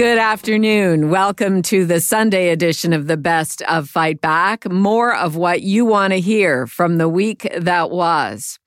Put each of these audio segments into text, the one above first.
Good afternoon. Welcome to the Sunday edition of the Best of Fight Back. More of what you want to hear from the week that was.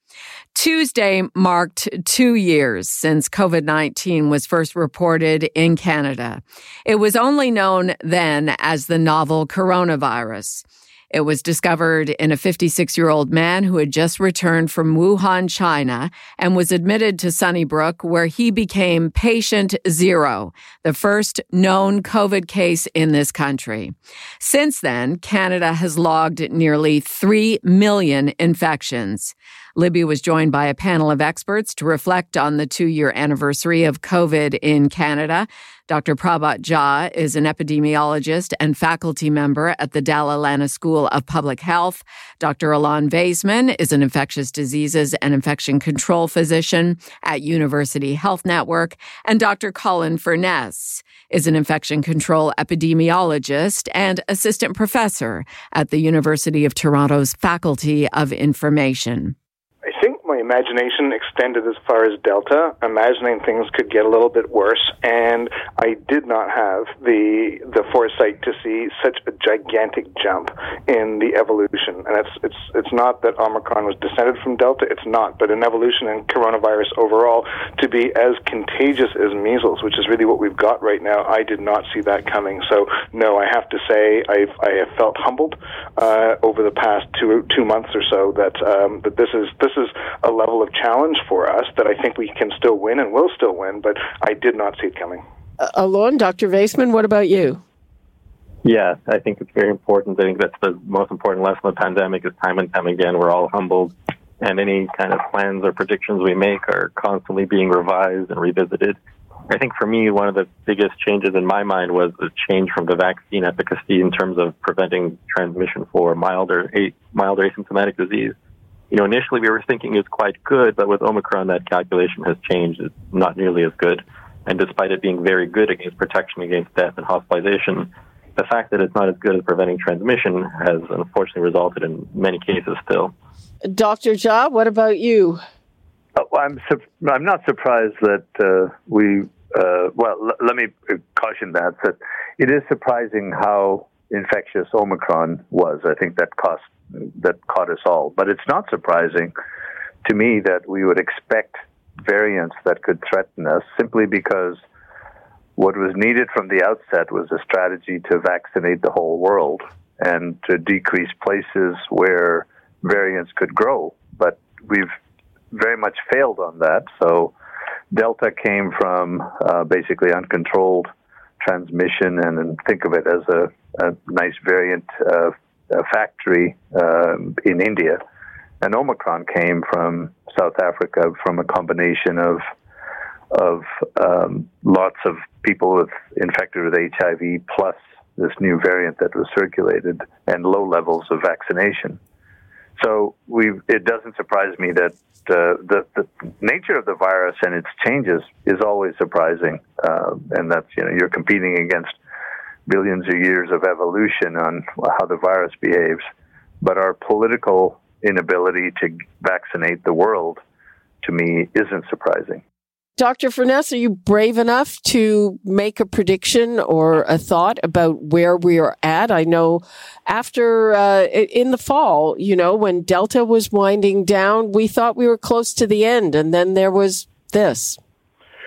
Tuesday marked two years since COVID 19 was first reported in Canada. It was only known then as the novel coronavirus. It was discovered in a 56 year old man who had just returned from Wuhan, China, and was admitted to Sunnybrook, where he became patient zero, the first known COVID case in this country. Since then, Canada has logged nearly 3 million infections. Libby was joined by a panel of experts to reflect on the two year anniversary of COVID in Canada. Dr. Prabhat Jha is an epidemiologist and faculty member at the Dalla Lana School of Public Health. Dr. Alon Vaisman is an infectious diseases and infection control physician at University Health Network. And Dr. Colin Furness is an infection control epidemiologist and assistant professor at the University of Toronto's Faculty of Information imagination extended as far as Delta, imagining things could get a little bit worse, and I did not have the the foresight to see such a gigantic jump in the evolution. And it's it's it's not that Omicron was descended from Delta; it's not. But an evolution in coronavirus overall, to be as contagious as measles, which is really what we've got right now, I did not see that coming. So no, I have to say I've I have felt humbled uh, over the past two two months or so that um, that this is this is a level of challenge for us that I think we can still win and will still win, but I did not see it coming. Uh, Alon, Dr. Vaisman, what about you? Yeah, I think it's very important. I think that's the most important lesson of the pandemic is time and time again we're all humbled and any kind of plans or predictions we make are constantly being revised and revisited. I think for me, one of the biggest changes in my mind was the change from the vaccine efficacy in terms of preventing transmission for milder, milder asymptomatic disease you know, initially we were thinking it's quite good, but with Omicron, that calculation has changed. It's not nearly as good. And despite it being very good against protection against death and hospitalization, the fact that it's not as good at preventing transmission has unfortunately resulted in many cases still. Dr. Jha, what about you? Uh, I'm su- I'm not surprised that uh, we uh, well l- let me caution that that it is surprising how infectious Omicron was. I think that cost that caught us all. But it's not surprising to me that we would expect variants that could threaten us simply because what was needed from the outset was a strategy to vaccinate the whole world and to decrease places where variants could grow. But we've very much failed on that. So Delta came from uh, basically uncontrolled transmission, and, and, think of it as a, a nice variant uh, factory um, in India. And Omicron came from South Africa from a combination of of um, lots of people with infected with HIV plus this new variant that was circulated and low levels of vaccination. So it doesn't surprise me that uh, the, the nature of the virus and its changes is always surprising, uh, and that's you know you're competing against billions of years of evolution on how the virus behaves, but our political inability to vaccinate the world, to me, isn't surprising. Dr. Furness, are you brave enough to make a prediction or a thought about where we are at? I know after, uh, in the fall, you know, when Delta was winding down, we thought we were close to the end, and then there was this.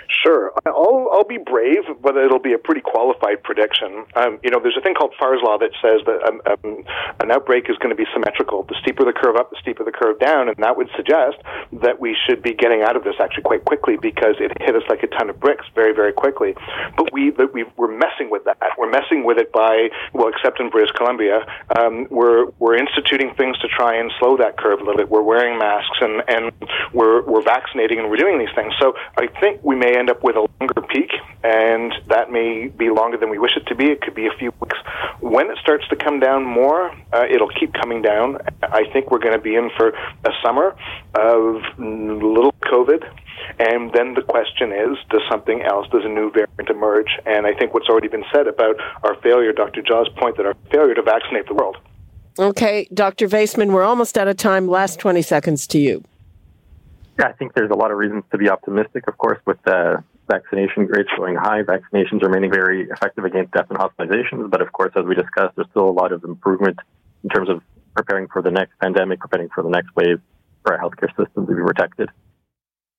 Sure, I'll I'll be brave, but it'll be a pretty qualified prediction. Um, you know, there's a thing called Farr's law that says that um, um, an outbreak is going to be symmetrical. The steeper the curve up, the steeper the curve down, and that would suggest that we should be getting out of this actually quite quickly because it hit us like a ton of bricks very very quickly. But we that we we're messing with that. We're messing with it by well, except in British Columbia, um, we're we're instituting things to try and slow that curve a little bit. We're wearing masks and and we're we're vaccinating and we're doing these things. So I think we may end up with a longer peak, and that may be longer than we wish it to be. It could be a few weeks. When it starts to come down more, uh, it'll keep coming down. I think we're going to be in for a summer of little COVID. And then the question is, does something else, does a new variant emerge? And I think what's already been said about our failure, Dr. Jha's point that our failure to vaccinate the world. Okay, Dr. Vaisman, we're almost out of time. Last 20 seconds to you. I think there's a lot of reasons to be optimistic, of course, with the vaccination rates going high, vaccinations remaining very effective against death and hospitalizations. But of course, as we discussed, there's still a lot of improvement in terms of preparing for the next pandemic, preparing for the next wave for our healthcare system to be protected.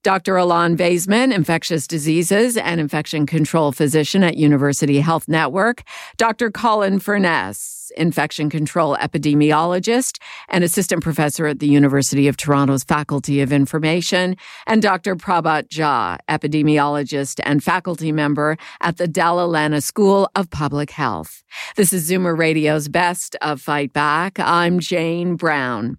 Dr. Alon Vaisman, infectious diseases and infection control physician at University Health Network. Dr. Colin Furness, infection control epidemiologist and assistant professor at the University of Toronto's Faculty of Information. And Dr. Prabhat Jha, epidemiologist and faculty member at the Dalla Lana School of Public Health. This is Zoomer Radio's Best of Fight Back. I'm Jane Brown.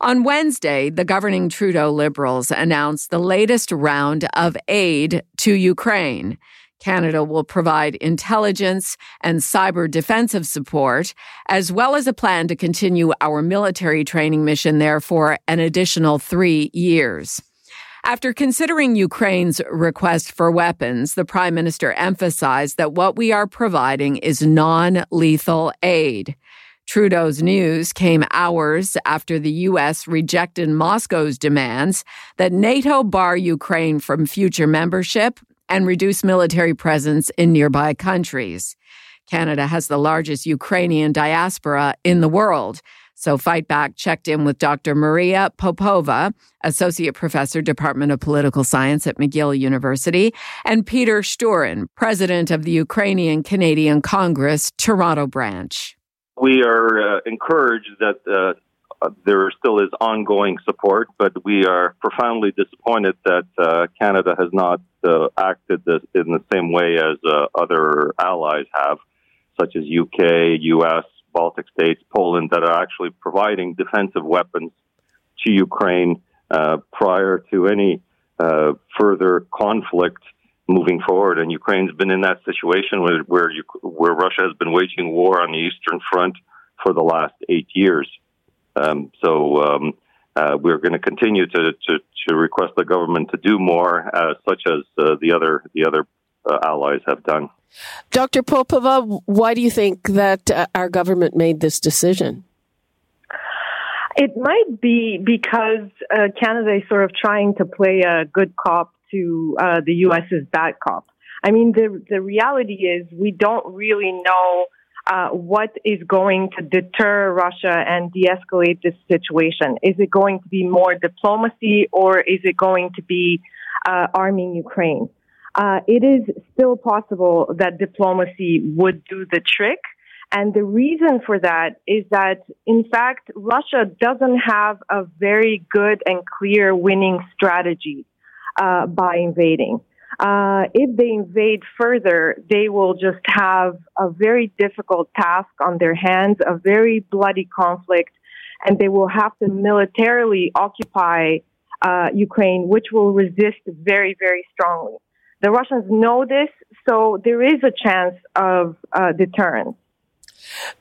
On Wednesday, the governing Trudeau Liberals announced the latest round of aid to Ukraine. Canada will provide intelligence and cyber defensive support, as well as a plan to continue our military training mission there for an additional three years. After considering Ukraine's request for weapons, the prime minister emphasized that what we are providing is non lethal aid. Trudeau's news came hours after the U.S. rejected Moscow's demands that NATO bar Ukraine from future membership and reduce military presence in nearby countries. Canada has the largest Ukrainian diaspora in the world. So Fight Back checked in with Dr. Maria Popova, Associate Professor, Department of Political Science at McGill University, and Peter Shturyn, President of the Ukrainian Canadian Congress, Toronto branch we are uh, encouraged that uh, uh, there still is ongoing support, but we are profoundly disappointed that uh, Canada has not uh, acted this, in the same way as uh, other allies have, such as UK, US, Baltic states, Poland, that are actually providing defensive weapons to Ukraine prior to any further conflict moving forward. And Ukraine's been in that situation where where, you, where Russia has been waging war on the Eastern Front for the last eight years. Um, so um, uh, we're going to continue to, to, to request the government to do more, uh, such as uh, the other the other uh, allies have done. Dr. Popova, why do you think that uh, our government made this decision? It might be because uh, Canada is sort of trying to play a good cop to uh, the U.S.'s bad cop. I mean, the the reality is we don't really know uh, what is going to deter Russia and de-escalate this situation. Is it going to be more diplomacy, or is it going to be uh, arming Ukraine? Uh, it is still possible that diplomacy would do the trick. And the reason for that is that, in fact, Russia doesn't have a very good and clear winning strategy uh, by invading. Uh, if they invade further, they will just have a very difficult task on their hands, a very bloody conflict, and they will have to militarily occupy uh, Ukraine, which will resist very, very strongly. The Russians know this, so there is a chance of uh, deterrence.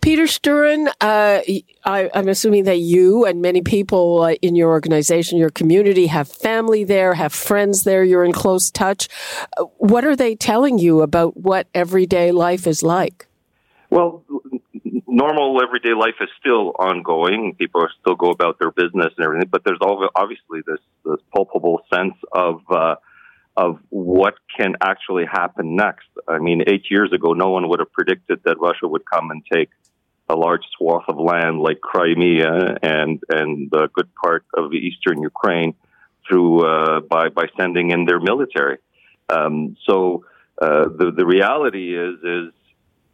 Peter Shturyn, uh, I, am assuming that you and many people uh, in your organization, your community, have family there, have friends there, you're in close touch. Uh, what are they telling you about what everyday life is like? Well, normal everyday life is still ongoing. People still go about their business and everything, but there's obviously this, this palpable sense of uh, of what can actually happen next. I mean, eight years ago, no one would have predicted that Russia would come and take a large swath of land like Crimea and and a good part of eastern Ukraine through uh, by by sending in their military. Um, so uh, the the reality is is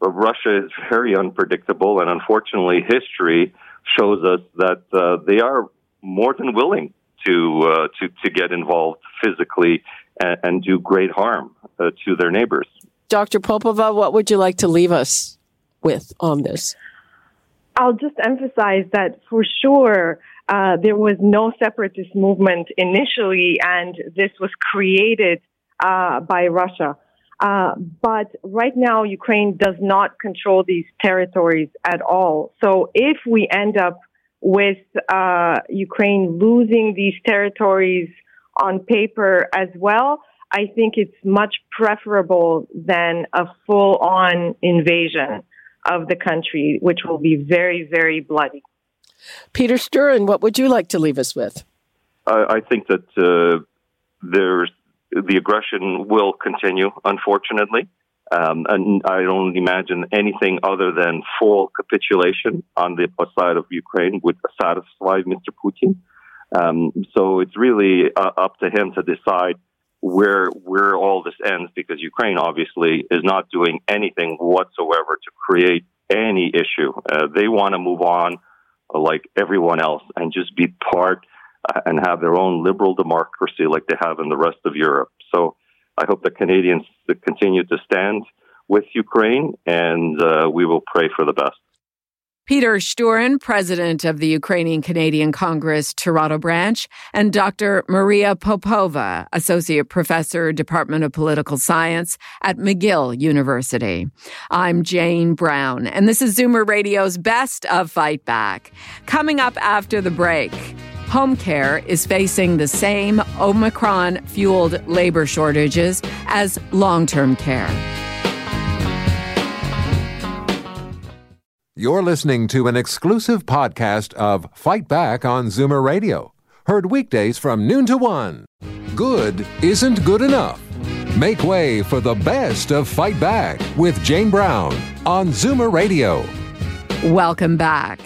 Russia is very unpredictable, and unfortunately, history shows us that uh, they are more than willing to uh, to to get involved physically and, and do great harm uh, to their neighbors. Dr. Popova, what would you like to leave us with on this? I'll just emphasize that for sure uh, there was no separatist movement initially, and this was created uh, by Russia. Uh, but right now, Ukraine does not control these territories at all. So if we end up with uh, Ukraine losing these territories on paper as well, I think it's much preferable than a full on invasion of the country, which will be very, very bloody. Peter Shturyn, what would you like to leave us with? I, I think that uh, there's the aggression will continue, unfortunately. Um, and I don't imagine anything other than full capitulation on the side of Ukraine would satisfy Mr. Putin. Um, so it's really uh, up to him to decide where where all this ends, because Ukraine obviously is not doing anything whatsoever to create any issue. Uh, they want to move on uh, like everyone else and just be part uh, and have their own liberal democracy like they have in the rest of Europe. So I hope the Canadians continue to stand with Ukraine, and uh, we will pray for the best. Peter Shturyn, president of the Ukrainian Canadian Congress Toronto branch, and Dr. Maria Popova, associate professor, Department of Political Science at McGill University. I'm Jane Brown, and this is Zoomer Radio's Best of Fight Back. Coming up after the break. Home care is facing the same Omicron fueled labor shortages as long term care. You're listening to an exclusive podcast of Fight Back on Zoomer Radio, heard weekdays from noon to one. Good isn't good enough. Make way for the best of Fight Back with Jane Brown on Zoomer Radio. Welcome back.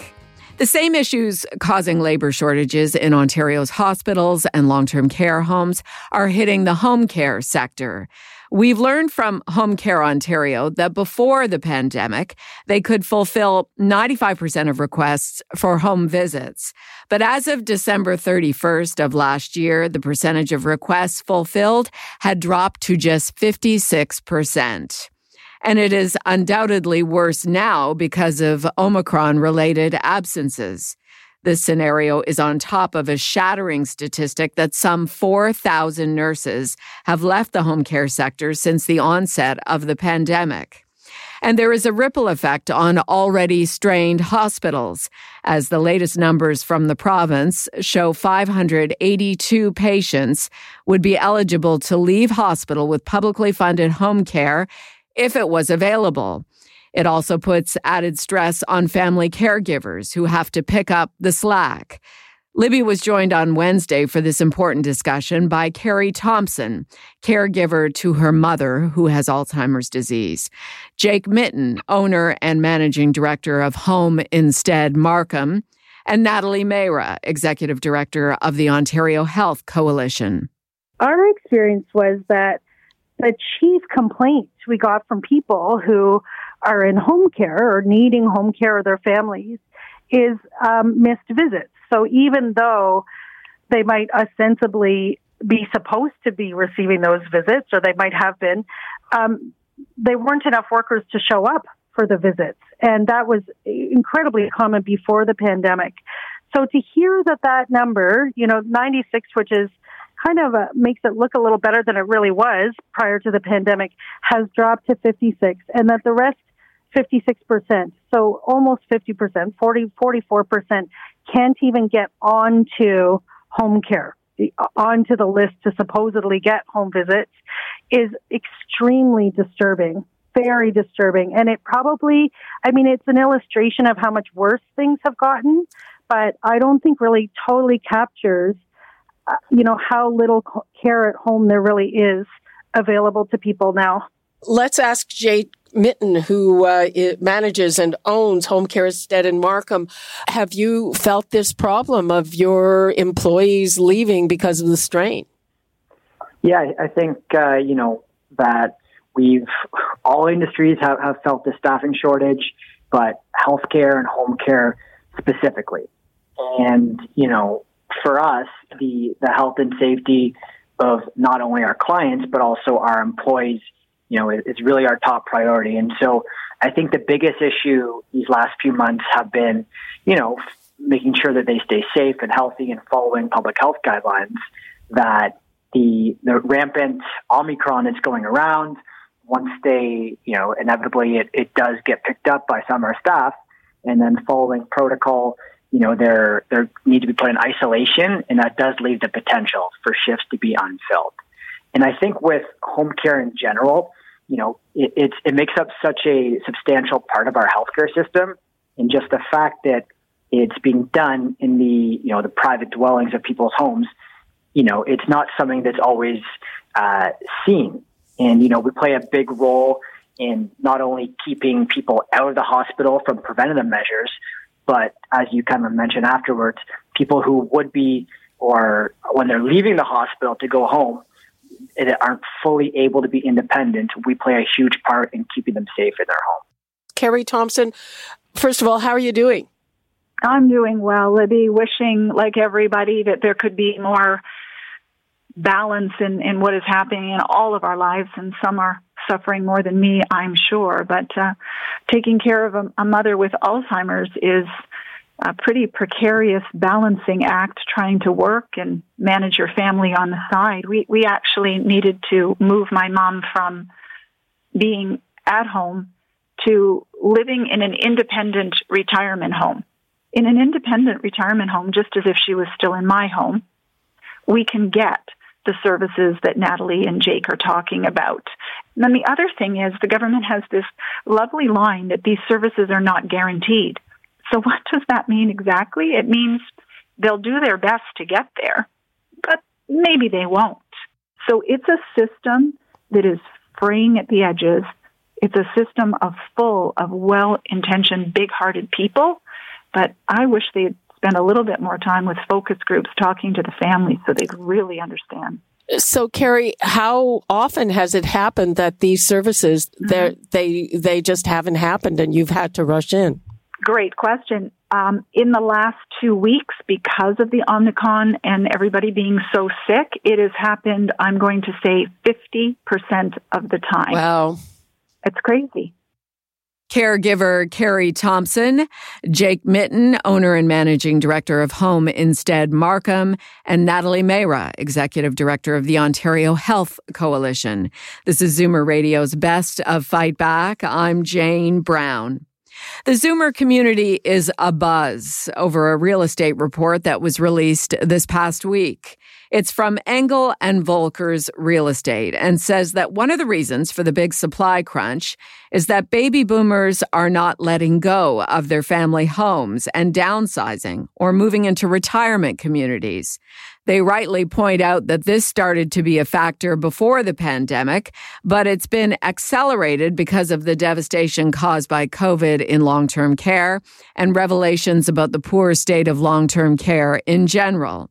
The same issues causing labor shortages in Ontario's hospitals and long term care homes are hitting the home care sector. We've learned from Home Care Ontario that before the pandemic, they could fulfill 95% of requests for home visits. But as of December 31st of last year, the percentage of requests fulfilled had dropped to just 56%. And it is undoubtedly worse now because of Omicron related absences. This scenario is on top of a shattering statistic that some 4,000 nurses have left the home care sector since the onset of the pandemic. And there is a ripple effect on already strained hospitals, as the latest numbers from the province show 582 patients would be eligible to leave hospital with publicly funded home care if it was available. It also puts added stress on family caregivers who have to pick up the slack. Libby was joined on Wednesday for this important discussion by Kerri Thompson, caregiver to her mother who has Alzheimer's disease, Jake Mitten, owner and managing director of Home Instead Markham, and Natalie Mehra, executive director of the Ontario Health Coalition. Our experience was that the chief complaint we got from people who are in home care or needing home care of their families is um, missed visits. So even though they might ostensibly be supposed to be receiving those visits, or they might have been, um, they weren't enough workers to show up for the visits. And that was incredibly common before the pandemic. So to hear that that number, you know, 96, which is kind of a, makes it look a little better than it really was prior to the pandemic, has dropped to 56, and that the rest, 56%, so almost 50%, 40, 44%, can't even get onto home care, onto the list to supposedly get home visits, is extremely disturbing. Very disturbing. And it probably, I mean, it's an illustration of how much worse things have gotten, but I don't think really totally captures uh, you know, how little care at home there really is available to people now. Let's ask Jake Mitten, who uh, manages and owns Home Care Instead in Markham. Have you felt this problem of your employees leaving because of the strain? Yeah, I think, uh, you know, that we've, all industries have, have felt the staffing shortage, but healthcare and home care specifically. And, you know, for us, the, the health and safety of not only our clients, but also our employees, you know, is, really our top priority. And so I think the biggest issue these last few months have been, you know, making sure that they stay safe and healthy and following public health guidelines that the, the rampant Omicron is going around once they, you know, inevitably it, it does get picked up by some of our staff, and then following protocol, you know, they're they need to be put in isolation, and that does leave the potential for shifts to be unfilled. And I think with home care in general, you know, it, it's, it makes up such a substantial part of our healthcare system. And just the fact that it's being done in the, you know, the private dwellings of people's homes, you know, it's not something that's always uh, seen. And, you know, we play a big role in not only keeping people out of the hospital from preventative measures, but as you kind of mentioned afterwards, people who would be or when they're leaving the hospital to go home, that aren't fully able to be independent, we play a huge part in keeping them safe in their home. Kerri Thompson, first of all, how are you doing? I'm doing well, Libby. Wishing, like everybody, that there could be more balance in, in what is happening in all of our lives, and some are suffering more than me, I'm sure. But uh, taking care of a, a mother with Alzheimer's is a pretty precarious balancing act trying to work and manage your family on the side. We we actually needed to move my mom from being at home to living in an independent retirement home. In an independent retirement home, just as if she was still in my home, we can get the services that Natalie and Jake are talking about. And then the other thing is the government has this lovely line that these services are not guaranteed. So what does that mean exactly? It means they'll do their best to get there, but maybe they won't. So it's a system that is fraying at the edges. It's a system of full of well-intentioned, big-hearted people, but I wish they'd spend a little bit more time with focus groups talking to the families so they'd really understand. So, Kerri, how often has it happened that these services mm-hmm. they they just haven't happened and you've had to rush in? Great question. Um, in the last two weeks, because of the Omicron and everybody being so sick, it has happened, I'm going to say 50% of the time. Wow. It's crazy. Caregiver Kerri Thompson, Jake Mitten, owner and managing director of Home Instead Markham, and Natalie Mehra, executive director of the Ontario Health Coalition. This is Zoomer Radio's Best of Fight Back. I'm Jane Brown. The Zoomer community is abuzz over a real estate report that was released this past week. It's from Engel and Volkers Real Estate and says that one of the reasons for the big supply crunch is that baby boomers are not letting go of their family homes and downsizing or moving into retirement communities. They rightly point out that this started to be a factor before the pandemic, but it's been accelerated because of the devastation caused by COVID in long term care and revelations about the poor state of long term care in general.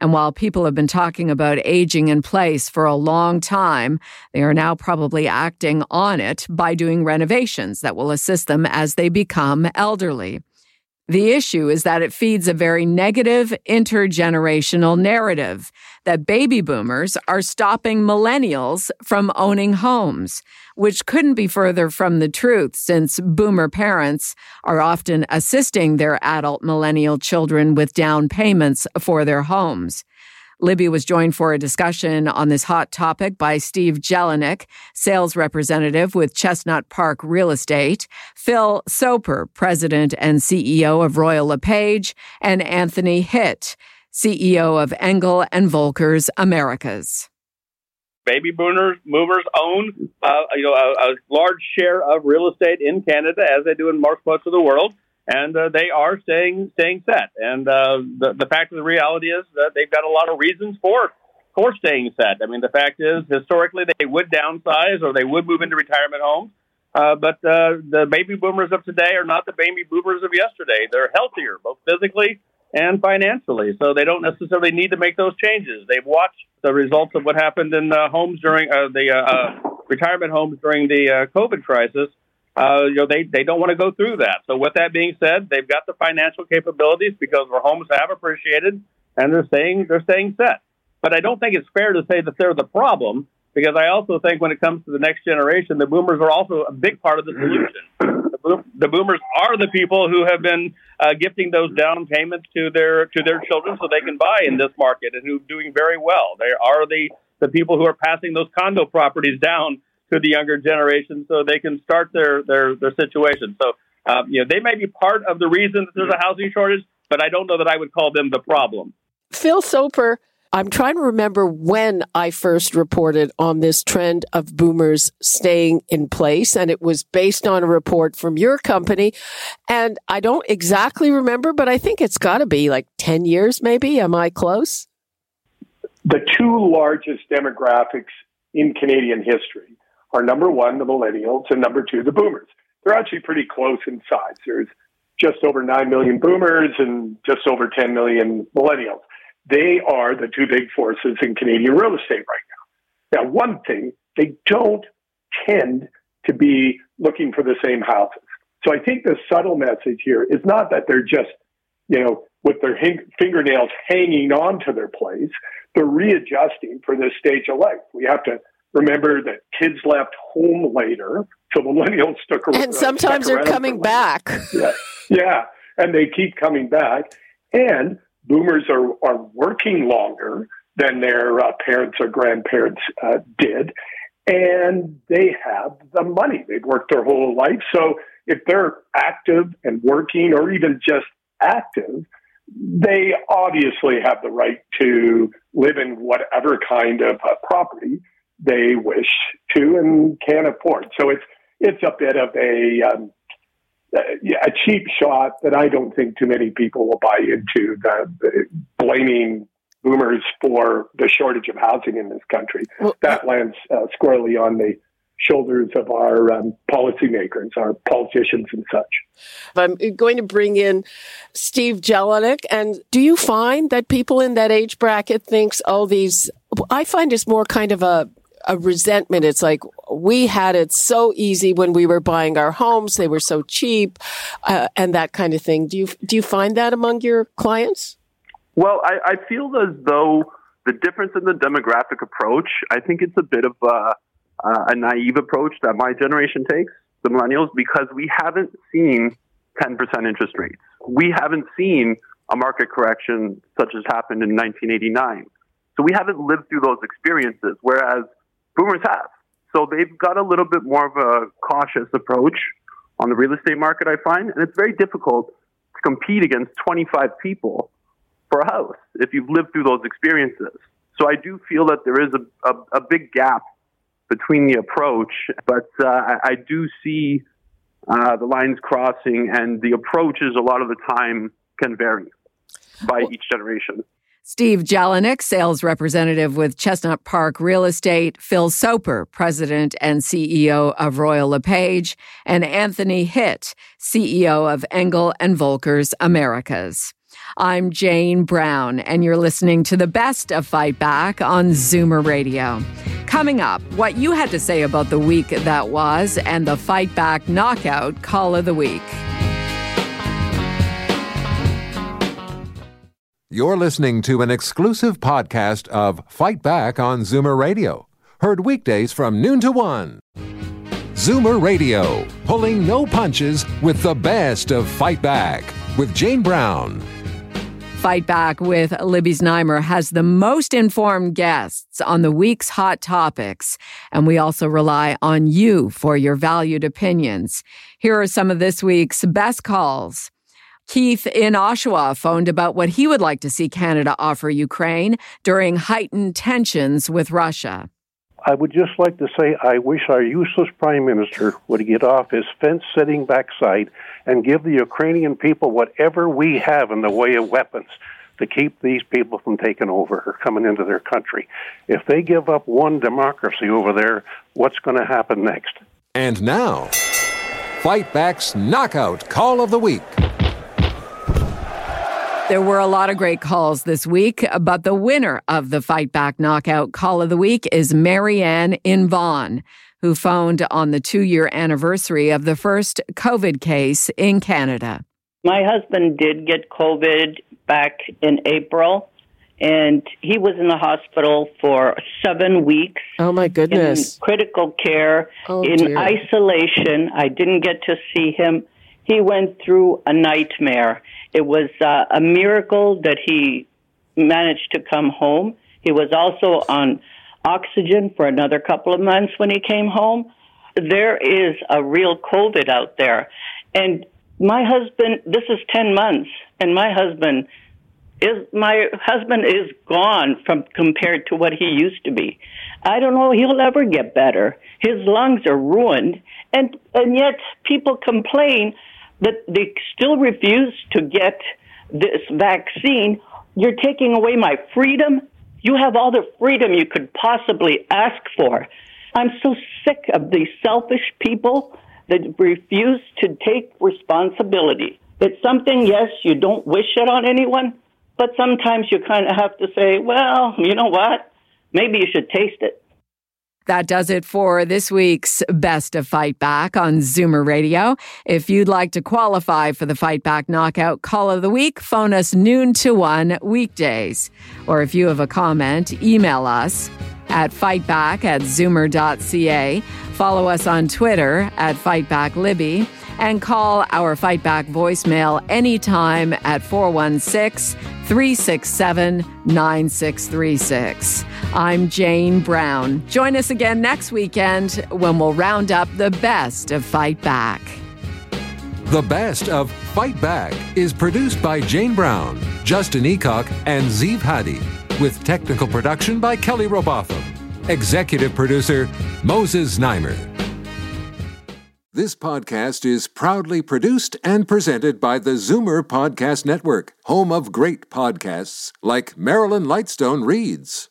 And while people have been talking about aging in place for a long time, they are now probably acting on it by doing renovations that will assist them as they become elderly. The issue is that it feeds a very negative intergenerational narrative that baby boomers are stopping millennials from owning homes, which couldn't be further from the truth since boomer parents are often assisting their adult millennial children with down payments for their homes. Libby was joined for a discussion on this hot topic by Steve Jelenic, sales representative with Chestnut Park Real Estate, Phil Soper, president and CEO of Royal LePage, and Anthony Hitt, CEO of Engel and Volkers Americas. Baby boomers, movers own, uh, you know, a, a large share of real estate in Canada, as they do in most parts of the world and uh, they are staying staying set. And uh, the the fact of the reality is that they've got a lot of reasons for for staying set. I mean, the fact is historically they would downsize or they would move into retirement homes. Uh, but uh, the baby boomers of today are not the baby boomers of yesterday. They're healthier, both physically and financially, so they don't necessarily need to make those changes. They've watched the results of what happened in uh, homes during uh, the retirement homes during the COVID crisis, uh, you know, they, they don't want to go through that. So with that being said, they've got the financial capabilities because their homes have appreciated and they're staying, they're staying set. But I don't think it's fair to say that they're the problem because I also think when it comes to the next generation, the boomers are also a big part of the solution. The, boom, the boomers are the people who have been uh, gifting those down payments to their to their children so they can buy in this market and who are doing very well. They are the the people who are passing those condo properties down to the younger generation so they can start their their their situation. So um, you know they may be part of the reason that there's a housing shortage, but I don't know that I would call them the problem. Phil Soper, I'm trying to remember when I first reported on this trend of boomers staying in place, and it was based on a report from your company. And I don't exactly remember, but I think it's got to be like 10 years, maybe. Am I close? The two largest demographics in Canadian history are number one, the millennials, and number two, the boomers. They're actually pretty close in size. There's just over 9 million boomers and just over 10 million millennials. They are the two big forces in Canadian real estate right now. Now, one thing, they don't tend to be looking for the same houses. So I think the subtle message here is not that they're just, you know, with their fingernails hanging on to their place. They're readjusting for this stage of life. We have to remember that kids left home later, so millennials took around. And sometimes they're coming back. Yeah. yeah, and they keep coming back. And boomers are, are working longer than their uh, parents or grandparents uh, did, and they have the money. They've worked their whole life. So if they're active and working, or even just active, they obviously have the right to live in whatever kind of uh, property they wish to and can afford. So it's it's a bit of a um, a cheap shot that I don't think too many people will buy into. The, the blaming boomers for the shortage of housing in this country well, that lands uh, squarely on the shoulders of our um, policymakers, our politicians, and such. I'm going to bring in Steve Jelenic. And do you find that people in that age bracket thinks, oh, these? I find it's more kind of a a resentment. It's like we had it so easy when we were buying our homes; they were so cheap, uh, and that kind of thing. Do you do you find that among your clients? Well, I, I feel as though the difference in the demographic approach. I think it's a bit of a, a naive approach that my generation takes, the millennials, because we haven't seen 10% interest rates. We haven't seen a market correction such as happened in 1989. So we haven't lived through those experiences. Whereas boomers have. So they've got a little bit more of a cautious approach on the real estate market, I find. And it's very difficult to compete against 25 people for a house if you've lived through those experiences. So I do feel that there is a, a, a big gap between the approach, but uh, I, I, do see uh, the lines crossing, and the approaches a lot of the time can vary by each generation. Steve Jelenic, sales representative with Chestnut Park Real Estate, Phil Soper, president and CEO of Royal LePage, and Anthony Hitt, CEO of Engel and Volkers Americas. I'm Jane Brown, and you're listening to the best of Fight Back on Zoomer Radio. Coming up, what you had to say about the week that was and the Fight Back Knockout Call of the Week. You're listening to an exclusive podcast of Fight Back on Zoomer Radio, heard weekdays from noon to one. Zoomer Radio, pulling no punches with the best of Fight Back with Jane Brown. Fight Back with Libby Znaimer has the most informed guests on the week's hot topics, and we also rely on you for your valued opinions. Here are some of this week's best calls. Keith in Oshawa phoned about what he would like to see Canada offer Ukraine during heightened tensions with Russia. I would just like to say I wish our useless prime minister would get off his fence sitting backside and give the Ukrainian people whatever we have in the way of weapons to keep these people from taking over or coming into their country. If they give up one democracy over there, what's going to happen next? And now, Fight Back's Knockout Call of the Week. There were a lot of great calls this week, but the winner of the Fight Back Knockout Call of the Week is Marianne in Vaughan, who phoned on the two year anniversary of the first COVID case in Canada. My husband did get COVID back in April, and he was in the hospital for seven weeks. Oh, my goodness. In critical care, oh, in dear. isolation. I didn't get to see him. He went through a nightmare. It was uh, a miracle that he managed to come home. He was also on oxygen for another couple of months when he came home. There is a real COVID out there. And my husband, this is 10 months, and my husband is, my husband is gone from compared to what he used to be. I don't know he'll ever get better. His lungs are ruined. And, and yet people complain that they still refuse to get this vaccine. You're taking away my freedom. You have all the freedom you could possibly ask for. I'm so sick of these selfish people that refuse to take responsibility. It's something, yes, you don't wish it on anyone, but sometimes you kind of have to say, well, you know what? Maybe you should taste it. That does it for this week's Best of Fight Back on Zoomer Radio. If you'd like to qualify for the Fight Back Knockout Call of the Week, phone us noon to one weekdays. Or if you have a comment, email us at fightback at zoomer.ca. Follow us on Twitter at FightbackLibby and call our Fightback voicemail anytime at 416 367 9636. I'm Jane Brown. Join us again next weekend when we'll round up the best of Fight Back. The Best of Fight Back is produced by Jane Brown, Justin Eacock, and Zeev Hadi, with technical production by Kelly Robotham. Executive producer Moses Znaimer. This podcast is proudly produced and presented by the Zoomer Podcast Network, home of great podcasts like Marilyn Lightstone Reads,